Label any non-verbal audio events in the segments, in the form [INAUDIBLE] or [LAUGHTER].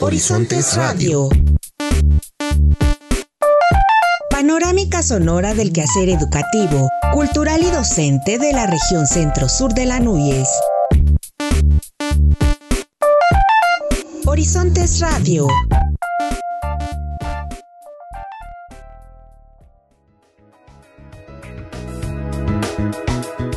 Horizontes Radio. Panorámica sonora del quehacer educativo, cultural y docente de la región centro-sur de la Núñez. Horizontes Radio.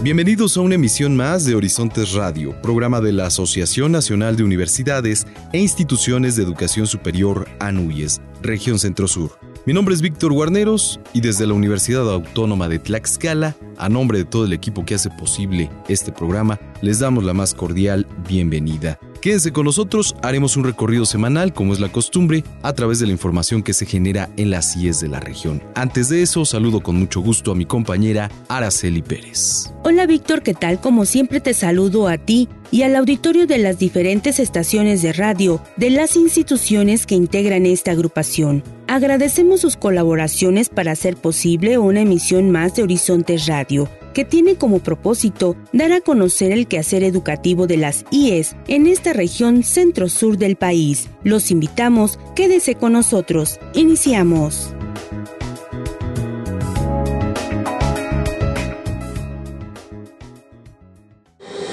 Bienvenidos a una emisión más de Horizontes Radio, programa de la Asociación Nacional de Universidades e Instituciones de Educación Superior ANUYES, región Centro-Sur. Mi nombre es Víctor Guarneros y desde la Universidad Autónoma de Tlaxcala, a nombre de todo el equipo que hace posible este programa, les damos la más cordial bienvenida. Quédense con nosotros, haremos un recorrido semanal, como es la costumbre, a través de la información que se genera en las CIES de la región. Antes de eso, saludo con mucho gusto a mi compañera Araceli Pérez. Hola Víctor, ¿qué tal? Como siempre te saludo a ti y al auditorio de las diferentes estaciones de radio de las instituciones que integran esta agrupación. Agradecemos sus colaboraciones para hacer posible una emisión más de Horizontes Radio que tiene como propósito dar a conocer el quehacer educativo de las IES en esta región centro-sur del país. Los invitamos, quédese con nosotros. Iniciamos.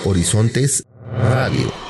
Horizontes Radio.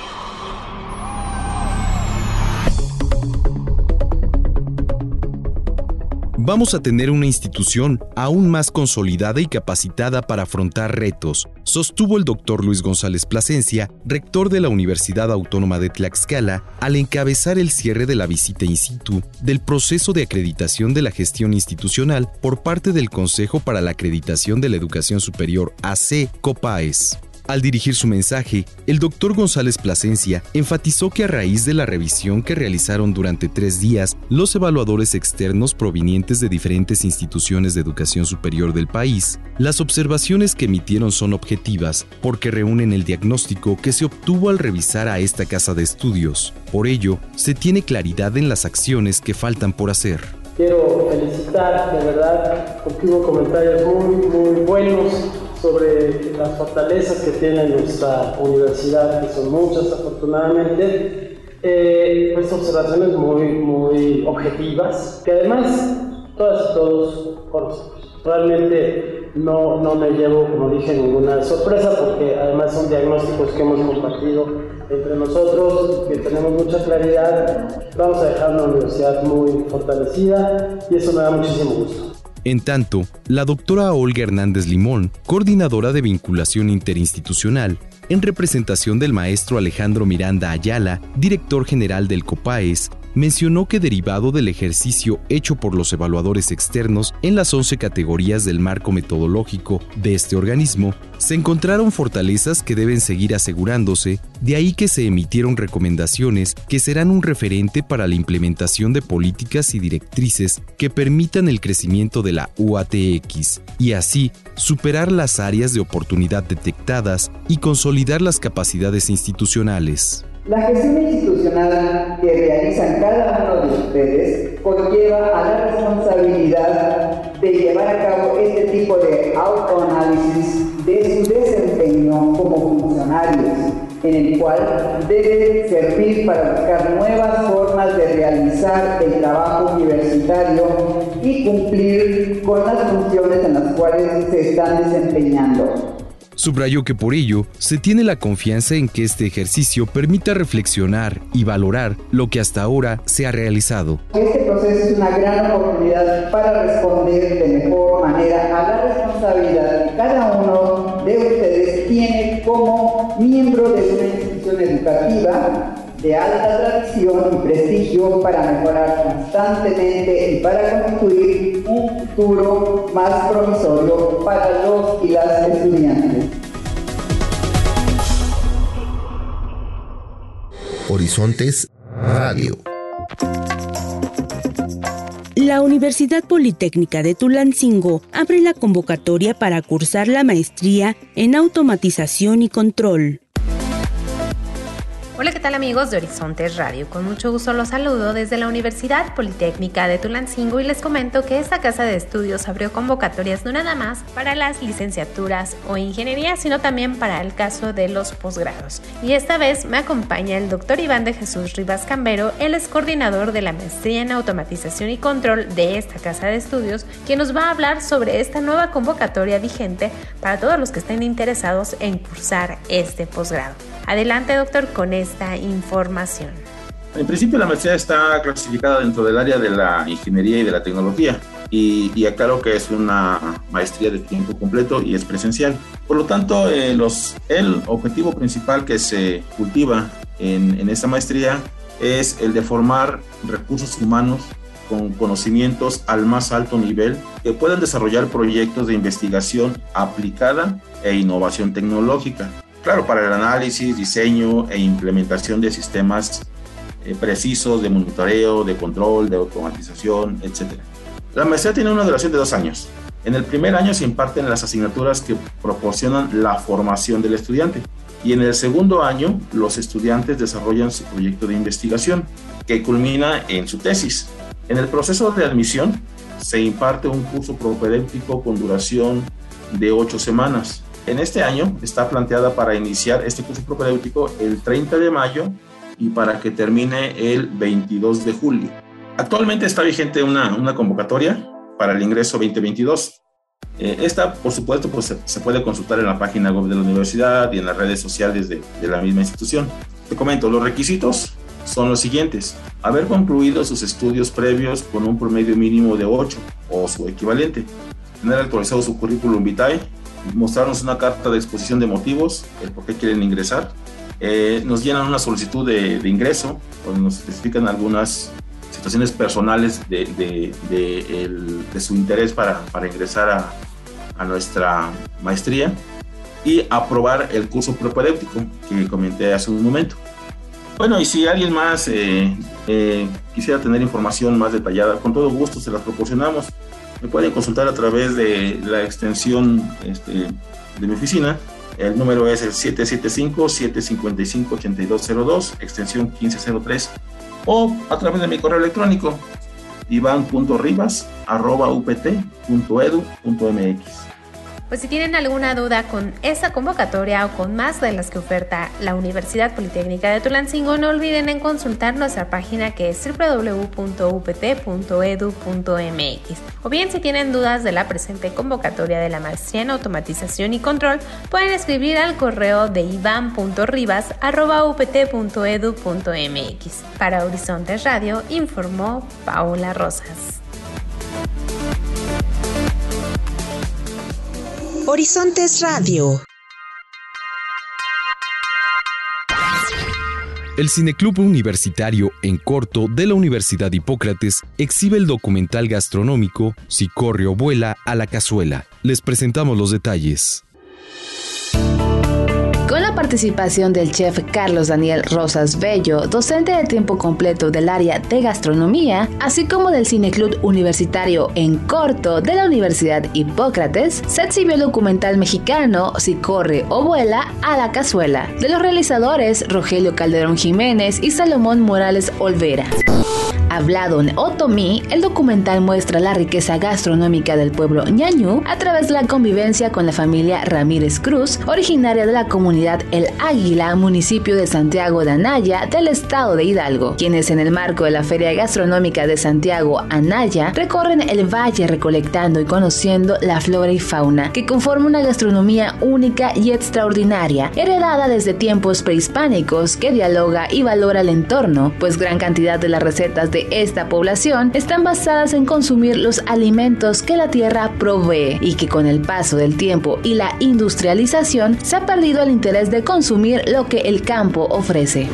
Vamos a tener una institución aún más consolidada y capacitada para afrontar retos, sostuvo el doctor Luis González Plasencia, rector de la Universidad Autónoma de Tlaxcala, al encabezar el cierre de la visita in situ del proceso de acreditación de la gestión institucional por parte del Consejo para la Acreditación de la Educación Superior AC COPAES. Al dirigir su mensaje, el doctor González Plasencia enfatizó que a raíz de la revisión que realizaron durante tres días los evaluadores externos provenientes de diferentes instituciones de educación superior del país, las observaciones que emitieron son objetivas porque reúnen el diagnóstico que se obtuvo al revisar a esta casa de estudios. Por ello, se tiene claridad en las acciones que faltan por hacer. Quiero felicitar, de verdad, comentarios muy, muy buenos sobre las fortalezas que tiene nuestra universidad, que son muchas afortunadamente, eh, pues observaciones muy, muy objetivas, que además todas y todos conocemos. Realmente no, no me llevo, como dije, ninguna sorpresa, porque además son diagnósticos que hemos compartido entre nosotros, que tenemos mucha claridad. Vamos a dejar una universidad muy fortalecida y eso me da muchísimo gusto. En tanto, la doctora Olga Hernández Limón, coordinadora de vinculación interinstitucional, en representación del maestro Alejandro Miranda Ayala, director general del COPAES, mencionó que derivado del ejercicio hecho por los evaluadores externos en las 11 categorías del marco metodológico de este organismo, se encontraron fortalezas que deben seguir asegurándose, de ahí que se emitieron recomendaciones que serán un referente para la implementación de políticas y directrices que permitan el crecimiento de la UATX y así superar las áreas de oportunidad detectadas y consolidar las capacidades institucionales. La gestión institucional que realizan cada uno de ustedes conlleva a la responsabilidad de llevar a cabo este tipo de autoanálisis de su desempeño como funcionarios, en el cual debe servir para buscar nuevas formas de realizar el trabajo universitario y cumplir con las funciones en las cuales se están desempeñando. Subrayó que por ello se tiene la confianza en que este ejercicio permita reflexionar y valorar lo que hasta ahora se ha realizado. Este proceso es una gran oportunidad para responder de mejor manera a la responsabilidad que cada uno de ustedes tiene como miembro de una institución educativa de alta tradición y prestigio para mejorar constantemente y para construir un futuro más promisorio para los y las estudiantes. Horizontes Radio. La Universidad Politécnica de Tulancingo abre la convocatoria para cursar la maestría en automatización y control. Hola, ¿qué tal amigos de Horizontes Radio? Con mucho gusto los saludo desde la Universidad Politécnica de Tulancingo y les comento que esta casa de estudios abrió convocatorias no nada más para las licenciaturas o ingeniería, sino también para el caso de los posgrados. Y esta vez me acompaña el doctor Iván de Jesús Rivas Cambero, él es coordinador de la maestría en automatización y control de esta casa de estudios, quien nos va a hablar sobre esta nueva convocatoria vigente para todos los que estén interesados en cursar este posgrado. Adelante, doctor, con esta información. En principio, la maestría está clasificada dentro del área de la ingeniería y de la tecnología. Y, aclaro que es una maestría de tiempo completo y es presencial. Por lo tanto, eh, el objetivo principal que se cultiva en esta maestría es el de formar recursos humanos con conocimientos al más alto nivel que puedan desarrollar proyectos de investigación aplicada e innovación tecnológica claro, para el análisis, diseño e implementación de sistemas eh, precisos de monitoreo, de control, de automatización, etc. La maestría tiene una duración de dos años. En el primer año se imparten las asignaturas que proporcionan la formación del estudiante y en el segundo año los estudiantes desarrollan su proyecto de investigación que culmina en su tesis. En el proceso de admisión se imparte un curso propedéutico con duración de ocho semanas en este año está planteada para iniciar este curso propedéutico el 30 de mayo y para que termine el 22 de julio. Actualmente está vigente una, una convocatoria para el ingreso 2022. Eh, esta, por supuesto, pues se, puede consultar en la página web de la universidad y en las redes sociales de, de la misma institución. Te comento, los requisitos son los siguientes. Haber concluido sus estudios previos con un promedio mínimo de 8 o su equivalente. Tener actualizado su currículum vitae mostrarnos una carta de exposición de motivos, el por qué quieren ingresar. Eh, nos llenan una solicitud de, ingreso, donde nos especifican algunas situaciones personales de, de, su interés para, para ingresar a, a, nuestra maestría y aprobar el curso propedéutico que comenté hace un momento. Bueno, y si alguien más eh, eh, quisiera tener información más detallada, con todo gusto se las proporcionamos. Me pueden consultar a través de la extensión este, de mi oficina. El número es el 775-755-8202, extensión 1503, o a través de mi correo electrónico ivan.ribas.upt.edu.mx. Pues si tienen alguna duda con esta convocatoria o con más de las que oferta la Universidad Politécnica de Tulancingo, no olviden en consultar nuestra página que es www.upt.edu.mx. O bien si tienen dudas de la presente convocatoria de la maestría en automatización y control, pueden escribir al correo de ivan.ribas.upt.edu.mx. Para Horizontes Radio informó Paola Rosas. Horizontes Radio. El Cineclub Universitario en corto de la Universidad Hipócrates exhibe el documental gastronómico Si corre o vuela a la cazuela. Les presentamos los detalles participación del chef Carlos Daniel Rosas Bello, docente de tiempo completo del área de gastronomía, así como del Cineclub Universitario en corto de la Universidad Hipócrates, se exhibió el documental mexicano Si corre o vuela a la cazuela, de los realizadores Rogelio Calderón Jiménez y Salomón Morales Olvera. Hablado en Otomí, el documental muestra la riqueza gastronómica del pueblo ñañú a través de la convivencia con la familia Ramírez Cruz, originaria de la comunidad El Águila, municipio de Santiago de Anaya, del estado de Hidalgo, quienes en el marco de la Feria Gastronómica de Santiago Anaya recorren el valle recolectando y conociendo la flora y fauna que conforma una gastronomía única y extraordinaria, heredada desde tiempos prehispánicos que dialoga y valora el entorno, pues gran cantidad de las recetas de esta población están basadas en consumir los alimentos que la tierra provee y que con el paso del tiempo y la industrialización se ha perdido el interés de consumir lo que el campo ofrece.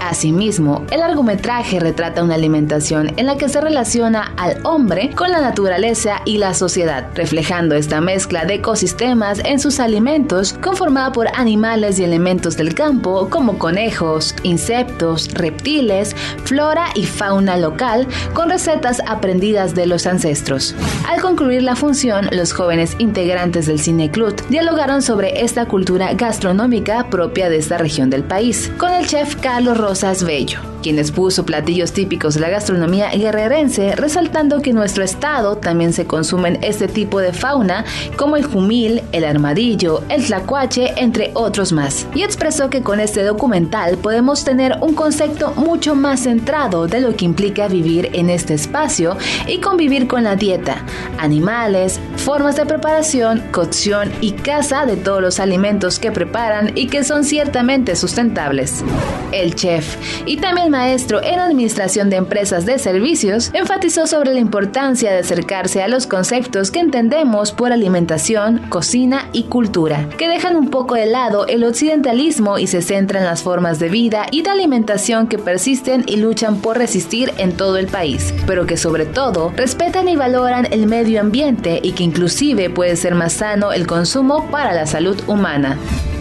Asimismo, el largometraje retrata una alimentación en la que se relaciona al hombre con la naturaleza y la sociedad, reflejando esta mezcla de ecosistemas en sus alimentos conformada por animales y elementos del campo como conejos, insectos, reptiles, flora y fauna local local con recetas aprendidas de los ancestros. Al concluir la función, los jóvenes integrantes del Cine Club dialogaron sobre esta cultura gastronómica propia de esta región del país, con el chef Carlos Rosas Bello quien expuso platillos típicos de la gastronomía guerrerense, resaltando que en nuestro estado también se consumen este tipo de fauna como el jumil, el armadillo, el tlacuache, entre otros más. Y expresó que con este documental podemos tener un concepto mucho más centrado de lo que implica vivir en este espacio y convivir con la dieta, animales, formas de preparación, cocción y caza de todos los alimentos que preparan y que son ciertamente sustentables. El chef y también maestro en Administración de Empresas de Servicios, enfatizó sobre la importancia de acercarse a los conceptos que entendemos por alimentación, cocina y cultura, que dejan un poco de lado el occidentalismo y se centran en las formas de vida y de alimentación que persisten y luchan por resistir en todo el país, pero que sobre todo respetan y valoran el medio ambiente y que inclusive puede ser más sano el consumo para la salud humana.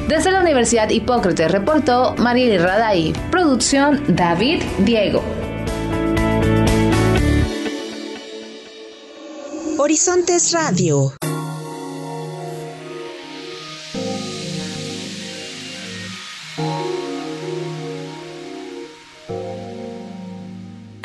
Desde la Universidad Hipócrates reportó Marieli Raday. Producción David Diego. Horizontes Radio.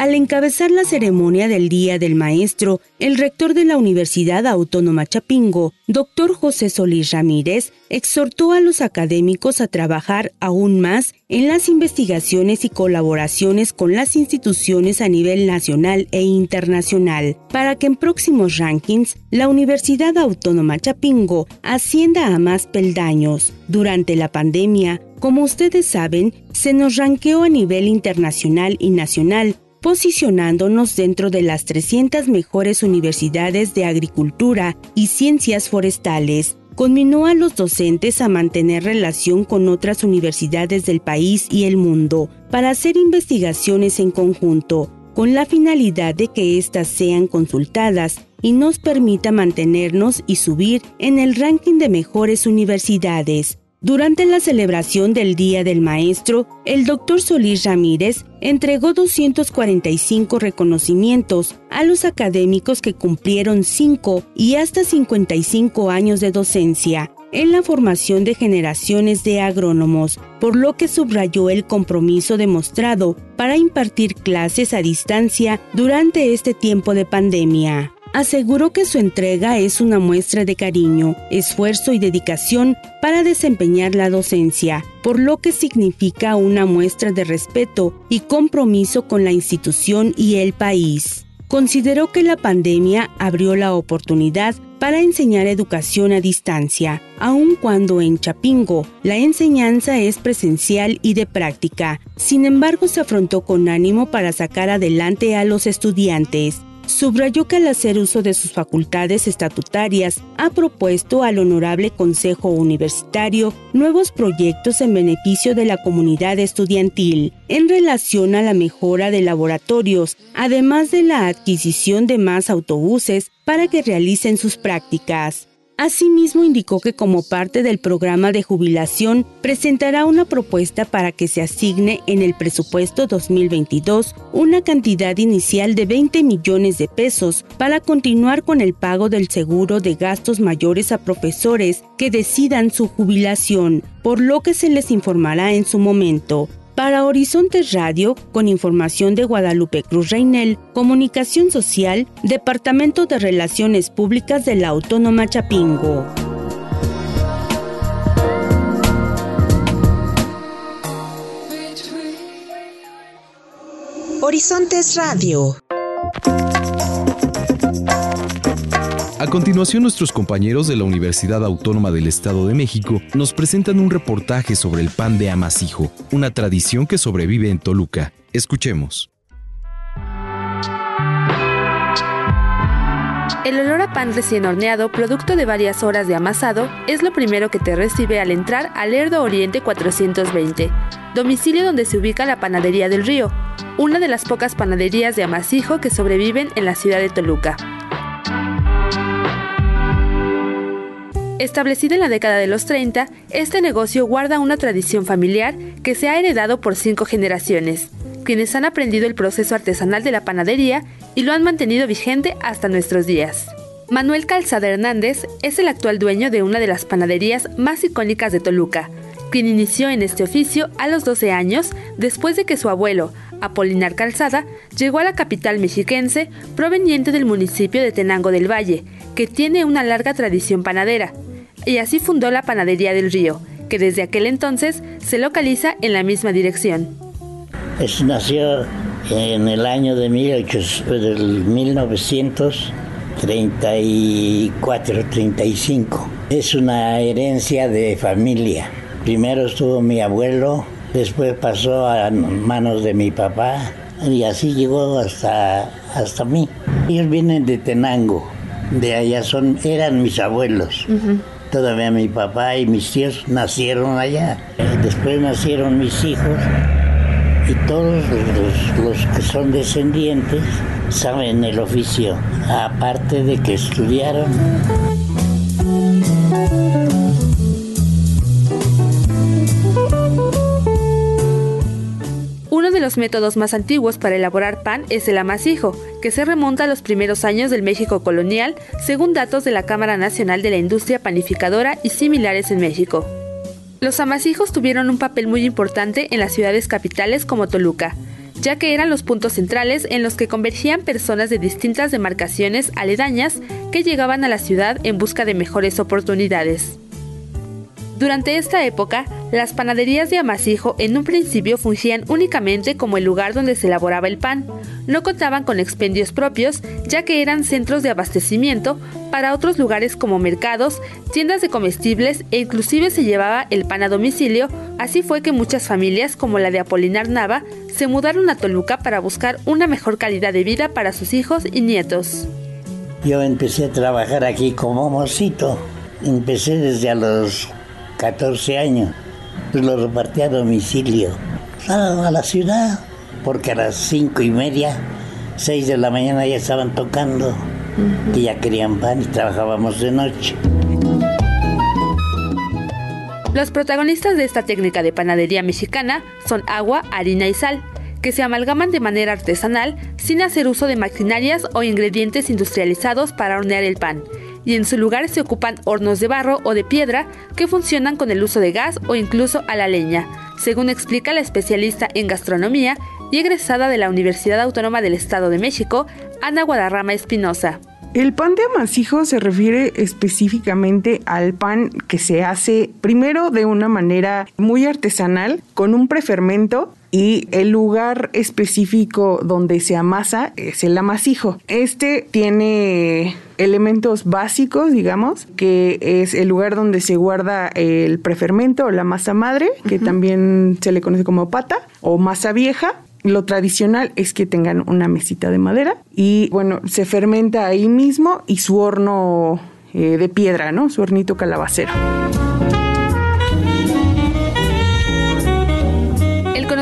Al encabezar la ceremonia del Día del Maestro, el rector de la Universidad Autónoma Chapingo, doctor José Solís Ramírez, exhortó a los académicos a trabajar aún más en las investigaciones y colaboraciones con las instituciones a nivel nacional e internacional, para que en próximos rankings la Universidad Autónoma Chapingo ascienda a más peldaños. Durante la pandemia, como ustedes saben, se nos ranqueó a nivel internacional y nacional posicionándonos dentro de las 300 mejores universidades de agricultura y ciencias forestales. Conminó a los docentes a mantener relación con otras universidades del país y el mundo para hacer investigaciones en conjunto, con la finalidad de que éstas sean consultadas y nos permita mantenernos y subir en el ranking de mejores universidades. Durante la celebración del Día del Maestro, el doctor Solís Ramírez entregó 245 reconocimientos a los académicos que cumplieron 5 y hasta 55 años de docencia en la formación de generaciones de agrónomos, por lo que subrayó el compromiso demostrado para impartir clases a distancia durante este tiempo de pandemia aseguró que su entrega es una muestra de cariño, esfuerzo y dedicación para desempeñar la docencia, por lo que significa una muestra de respeto y compromiso con la institución y el país. Consideró que la pandemia abrió la oportunidad para enseñar educación a distancia, aun cuando en Chapingo la enseñanza es presencial y de práctica. Sin embargo, se afrontó con ánimo para sacar adelante a los estudiantes subrayó que al hacer uso de sus facultades estatutarias ha propuesto al Honorable Consejo Universitario nuevos proyectos en beneficio de la comunidad estudiantil en relación a la mejora de laboratorios, además de la adquisición de más autobuses para que realicen sus prácticas. Asimismo, indicó que como parte del programa de jubilación presentará una propuesta para que se asigne en el presupuesto 2022 una cantidad inicial de 20 millones de pesos para continuar con el pago del seguro de gastos mayores a profesores que decidan su jubilación, por lo que se les informará en su momento. Para Horizontes Radio, con información de Guadalupe Cruz Reinel, Comunicación Social, Departamento de Relaciones Públicas de la Autónoma Chapingo. Horizontes Radio. A continuación, nuestros compañeros de la Universidad Autónoma del Estado de México nos presentan un reportaje sobre el pan de amasijo, una tradición que sobrevive en Toluca. Escuchemos. El olor a pan recién horneado, producto de varias horas de amasado, es lo primero que te recibe al entrar al Lerdo Oriente 420, domicilio donde se ubica la Panadería del Río, una de las pocas panaderías de amasijo que sobreviven en la ciudad de Toluca. Establecido en la década de los 30, este negocio guarda una tradición familiar que se ha heredado por cinco generaciones. quienes han aprendido el proceso artesanal de la panadería y lo han mantenido vigente hasta nuestros días. Manuel Calzada Hernández es el actual dueño de una de las panaderías más icónicas de Toluca, quien inició en este oficio a los 12 años después de que su abuelo, Apolinar Calzada, llegó a la capital mexiquense proveniente del municipio de Tenango del Valle, que tiene una larga tradición panadera, y así fundó la Panadería del Río, que desde aquel entonces se localiza en la misma dirección. nació en el año de 1934, 35. Es una herencia de familia. Primero estuvo mi abuelo, después pasó a manos de mi papá y así llegó hasta, hasta mí. Ellos vienen de Tenango, de allá son, eran mis abuelos. Todavía mi papá y mis tíos nacieron allá. Después nacieron mis hijos y todos los, los que son descendientes saben el oficio, aparte de que estudiaron. Los métodos más antiguos para elaborar pan es el amasijo, que se remonta a los primeros años del México colonial, según datos de la Cámara Nacional de la Industria Panificadora y similares en México. Los amasijos tuvieron un papel muy importante en las ciudades capitales como Toluca, ya que eran los puntos centrales en los que convergían personas de distintas demarcaciones aledañas que llegaban a la ciudad en busca de mejores oportunidades. Durante esta época, las panaderías de amasijo en un principio fungían únicamente como el lugar donde se elaboraba el pan. No contaban con expendios propios, ya que eran centros de abastecimiento para otros lugares como mercados, tiendas de comestibles e inclusive se llevaba el pan a domicilio. Así fue que muchas familias, como la de Apolinar Nava, se mudaron a Toluca para buscar una mejor calidad de vida para sus hijos y nietos. Yo empecé a trabajar aquí como mocito. Empecé desde a los 14 años, lo repartí a domicilio. A la ciudad, porque a las cinco y media, 6 de la mañana ya estaban tocando y ya querían pan y trabajábamos de noche. Los protagonistas de esta técnica de panadería mexicana son agua, harina y sal, que se amalgaman de manera artesanal sin hacer uso de maquinarias o ingredientes industrializados para hornear el pan y en su lugar se ocupan hornos de barro o de piedra que funcionan con el uso de gas o incluso a la leña, según explica la especialista en gastronomía y egresada de la Universidad Autónoma del Estado de México, Ana Guadarrama Espinosa. El pan de amasijo se refiere específicamente al pan que se hace primero de una manera muy artesanal, con un prefermento y el lugar específico donde se amasa es el amasijo. Este tiene elementos básicos, digamos, que es el lugar donde se guarda el prefermento o la masa madre, que también se le conoce como pata o masa vieja. Lo tradicional es que tengan una mesita de madera y bueno, se fermenta ahí mismo y su horno eh, de piedra, ¿no? Su hornito calabacero.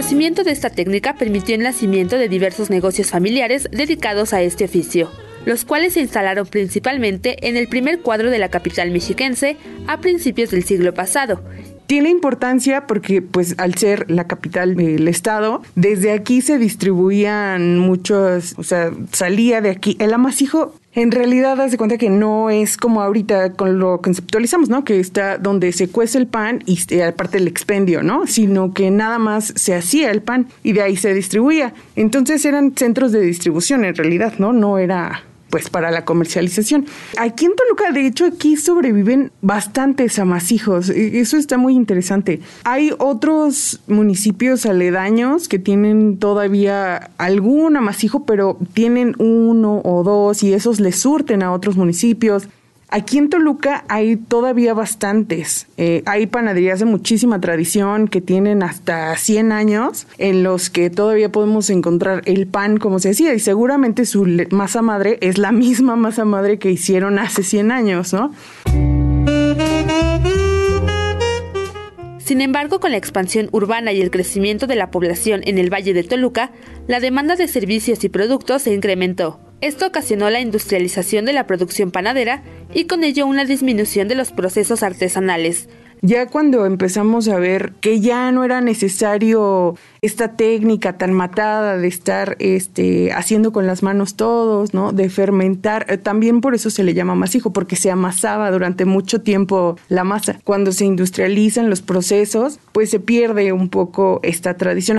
Conocimiento de esta técnica permitió el nacimiento de diversos negocios familiares dedicados a este oficio, los cuales se instalaron principalmente en el primer cuadro de la capital mexiquense a principios del siglo pasado tiene importancia porque pues al ser la capital del estado, desde aquí se distribuían muchos, o sea, salía de aquí. El amasijo en realidad, das de cuenta que no es como ahorita con lo conceptualizamos, ¿no? Que está donde se cuece el pan y eh, aparte el expendio, ¿no? Sino que nada más se hacía el pan y de ahí se distribuía. Entonces eran centros de distribución en realidad, ¿no? No era pues para la comercialización. Aquí en Toluca, de hecho, aquí sobreviven bastantes amasijos. E, eso está muy interesante. Hay otros municipios aledaños que tienen todavía algún amasijo, pero tienen uno o dos y esos les surten a otros municipios. Aquí en Toluca hay todavía bastantes. Eh, hay panaderías de muchísima tradición que tienen hasta 100 años en los que todavía podemos encontrar el pan como se decía y seguramente su masa madre es la [LAUGHS] misma masa madre que hicieron hace 100 años, ¿no? Sin embargo, con la expansión urbana y el crecimiento de la población en el Valle de Toluca, la demanda de servicios y productos se incrementó. Esto ocasionó la industrialización de la producción panadera y con ello una disminución de los procesos artesanales, Ya cuando empezamos a ver que ya no era necesario esta técnica tan matada de estar este, haciendo con las manos todos, ¿no? De fermentar, eh, también por eso se le llama masijo, porque se amasaba durante mucho tiempo la masa. Cuando se industrializan los procesos, pues se pierde un poco esta tradición.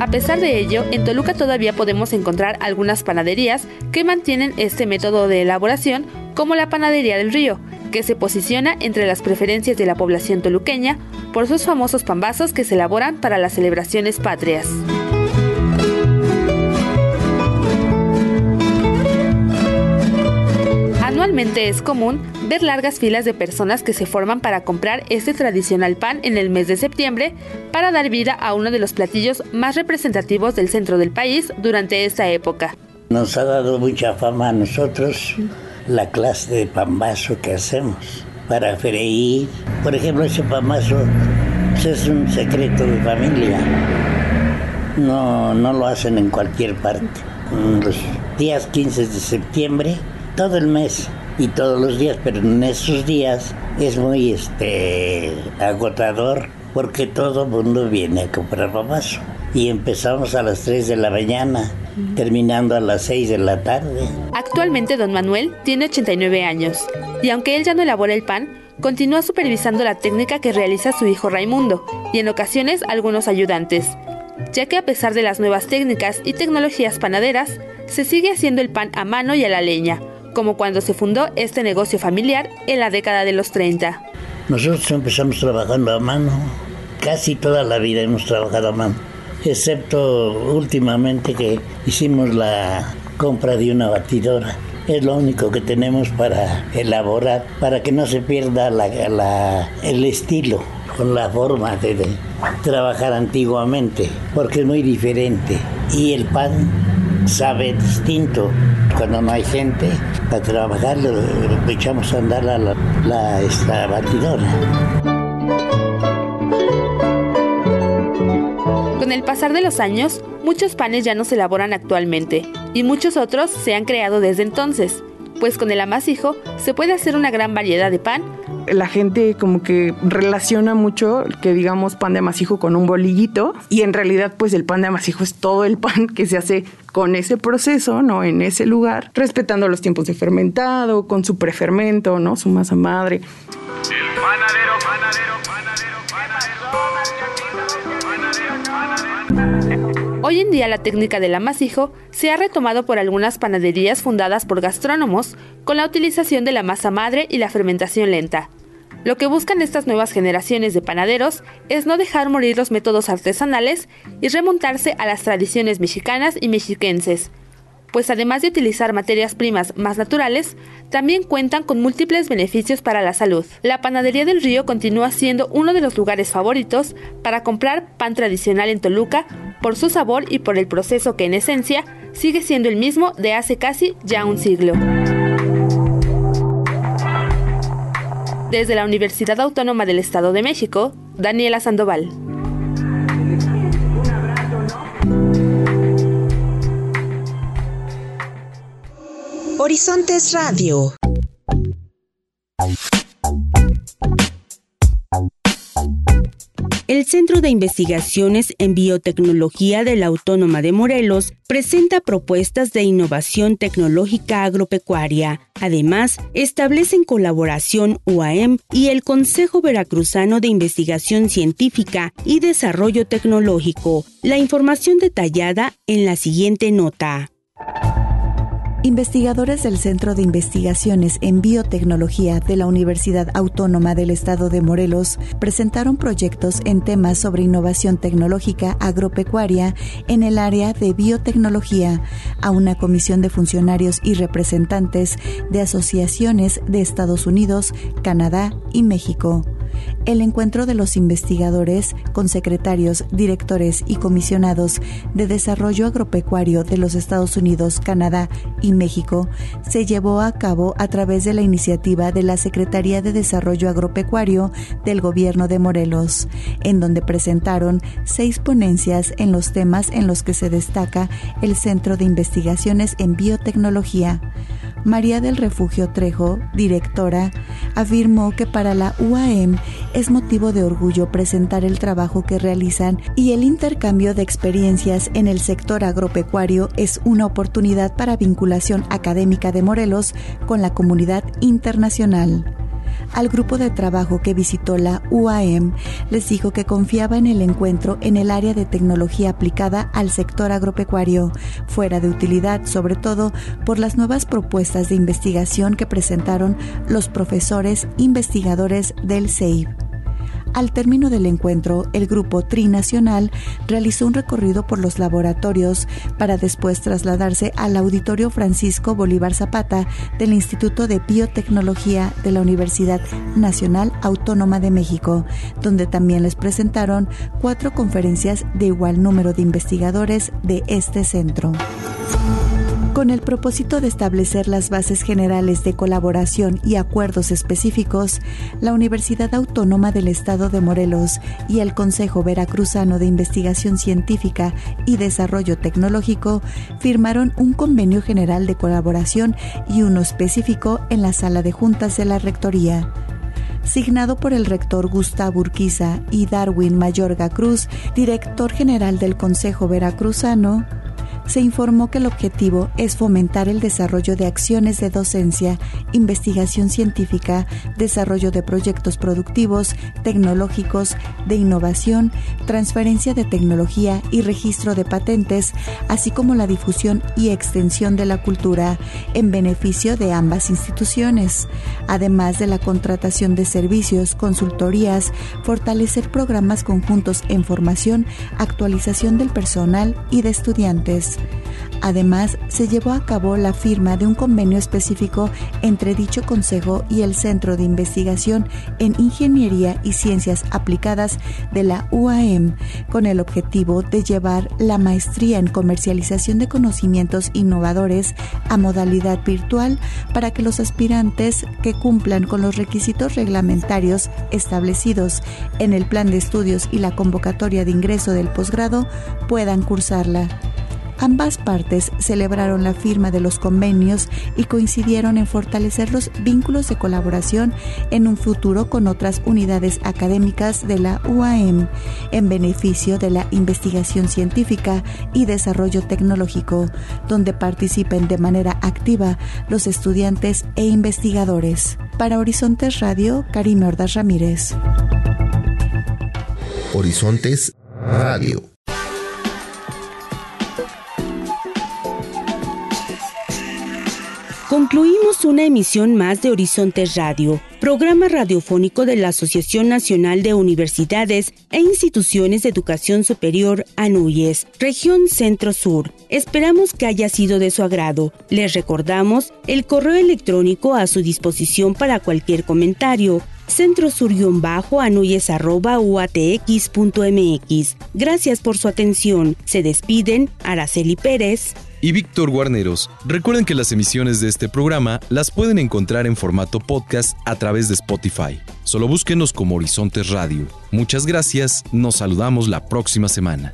A pesar de ello, en Toluca todavía podemos encontrar algunas panaderías que mantienen este método de elaboración, como la Panadería del Río, que se posiciona entre las preferencias de la población toluqueña por sus famosos pambazos que se elaboran para las celebraciones patrias. Anualmente es común ver largas filas de personas que se forman para comprar este tradicional pan en el mes de septiembre para dar vida a uno de los platillos más representativos del centro del país durante esta época. Nos ha dado mucha fama a nosotros la clase de pambazo que hacemos para freír. Por ejemplo, ese pambazo es un secreto de familia. No, no lo hacen en cualquier parte. Los días 15 de septiembre todo el mes y todos los días, pero en esos días es muy este agotador porque todo el mundo viene a comprar papazo. Y empezamos a las 3 de la mañana, terminando a las 6 de la tarde. Actualmente don Manuel tiene 89 años y aunque él ya no elabora el pan, continúa supervisando la técnica que realiza su hijo Raimundo y en ocasiones algunos ayudantes, ya que a pesar de las nuevas técnicas y tecnologías panaderas, se sigue haciendo el pan a mano y a la leña, como cuando se fundó este negocio familiar en la década de los 30. Nosotros empezamos trabajando a mano, casi toda la vida hemos trabajado a mano, excepto últimamente que hicimos la compra de una batidora. Es lo único que tenemos para elaborar, para que no se pierda el estilo con la forma de trabajar antiguamente, porque es muy diferente. Y el pan sabe distinto. Cuando no hay gente para trabajar, lo, echamos a andar la, la, la esta batidora. Con el pasar de los años, muchos panes ya no se elaboran actualmente y muchos otros se han creado desde entonces, pues con el amasijo se puede hacer una gran variedad de pan la gente como que relaciona mucho que digamos pan de amasijo con un bolillito y en realidad pues el pan de amasijo es todo el pan que se hace con ese proceso, ¿no? En ese lugar, respetando los tiempos de fermentado, con su prefermento, ¿no? Su masa madre. El panadero, panadero, panadero, Hoy en día la técnica del amasijo se ha retomado por algunas panaderías fundadas por gastrónomos con la utilización de la masa madre y la fermentación lenta. Lo que buscan estas nuevas generaciones de panaderos es no dejar morir los métodos artesanales y remontarse a las tradiciones mexicanas y mexiquenses, pues además de utilizar materias primas más naturales, también cuentan con múltiples beneficios para la salud. La panadería del río continúa siendo uno de los lugares favoritos para comprar pan tradicional en Toluca por su sabor y por el proceso que en esencia sigue siendo el mismo de hace casi ya un siglo. Desde la Universidad Autónoma del Estado de México, Daniela Sandoval. Horizontes Radio. El Centro de Investigaciones en Biotecnología de la Autónoma de Morelos presenta propuestas de innovación tecnológica agropecuaria. Además, establecen colaboración UAM y el Consejo Veracruzano de Investigación Científica y Desarrollo Tecnológico. La información detallada en la siguiente nota. Investigadores del Centro de Investigaciones en Biotecnología de la Universidad Autónoma del Estado de Morelos presentaron proyectos en temas sobre innovación tecnológica agropecuaria en el área de biotecnología a una comisión de funcionarios y representantes de asociaciones de Estados Unidos, Canadá y México. El encuentro de los investigadores con secretarios, directores y comisionados de desarrollo agropecuario de los Estados Unidos, Canadá y México se llevó a cabo a través de la iniciativa de la Secretaría de Desarrollo Agropecuario del Gobierno de Morelos, en donde presentaron seis ponencias en los temas en los que se destaca el Centro de Investigaciones en Biotecnología María del Refugio Trejo, directora, afirmó que para la UAM es motivo de orgullo presentar el trabajo que realizan y el intercambio de experiencias en el sector agropecuario es una oportunidad para vinculación académica de Morelos con la comunidad internacional al grupo de trabajo que visitó la UAM, les dijo que confiaba en el encuentro en el área de tecnología aplicada al sector agropecuario, fuera de utilidad sobre todo por las nuevas propuestas de investigación que presentaron los profesores investigadores del CEIB. Al término del encuentro, el grupo trinacional realizó un recorrido por los laboratorios para después trasladarse al Auditorio Francisco Bolívar Zapata del Instituto de Biotecnología de la Universidad Nacional Autónoma de México, donde también les presentaron cuatro conferencias de igual número de investigadores de este centro con el propósito de establecer las bases generales de colaboración y acuerdos específicos, la Universidad Autónoma del Estado de Morelos y el Consejo Veracruzano de Investigación Científica y Desarrollo Tecnológico firmaron un convenio general de colaboración y uno específico en la sala de juntas de la Rectoría. Signado por el rector Gustavo Urquiza y Darwin Mayorga Cruz, director general del Consejo Veracruzano, se informó que el objetivo es fomentar el desarrollo de acciones de docencia, investigación científica, desarrollo de proyectos productivos, tecnológicos, de innovación, transferencia de tecnología y registro de patentes, así como la difusión y extensión de la cultura en beneficio de ambas instituciones, además de la contratación de servicios, consultorías, fortalecer programas conjuntos en formación, actualización del personal y de estudiantes. Además, se llevó a cabo la firma de un convenio específico entre dicho Consejo y el Centro de Investigación en Ingeniería y Ciencias Aplicadas de la UAM, con el objetivo de llevar la maestría en comercialización de conocimientos innovadores a modalidad virtual para que los aspirantes que cumplan con los requisitos reglamentarios establecidos en el plan de estudios y la convocatoria de ingreso del posgrado puedan cursarla. Ambas partes celebraron la firma de los convenios y coincidieron en fortalecer los vínculos de colaboración en un futuro con otras unidades académicas de la UAM en beneficio de la investigación científica y desarrollo tecnológico, donde participen de manera activa los estudiantes e investigadores. Para Horizontes Radio, Karim Ordaz Ramírez. Horizontes Radio. Concluimos una emisión más de Horizontes Radio, programa radiofónico de la Asociación Nacional de Universidades e Instituciones de Educación Superior ANUYES, región Centro-Sur. Esperamos que haya sido de su agrado. Les recordamos el correo electrónico a su disposición para cualquier comentario centrosur-uatx.mx. Gracias por su atención. Se despiden Araceli Pérez y Víctor Guarneros. Recuerden que las emisiones de este programa las pueden encontrar en formato podcast a través de Spotify. Solo búsquenos como Horizontes Radio. Muchas gracias, nos saludamos la próxima semana.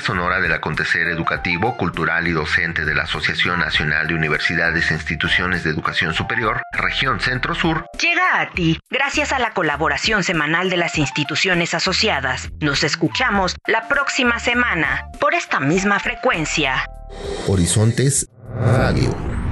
Sonora del acontecer educativo, cultural y docente de la Asociación Nacional de Universidades e Instituciones de Educación Superior, región Centro-Sur, llega a ti gracias a la colaboración semanal de las instituciones asociadas. Nos escuchamos la próxima semana por esta misma frecuencia. Horizontes Radio.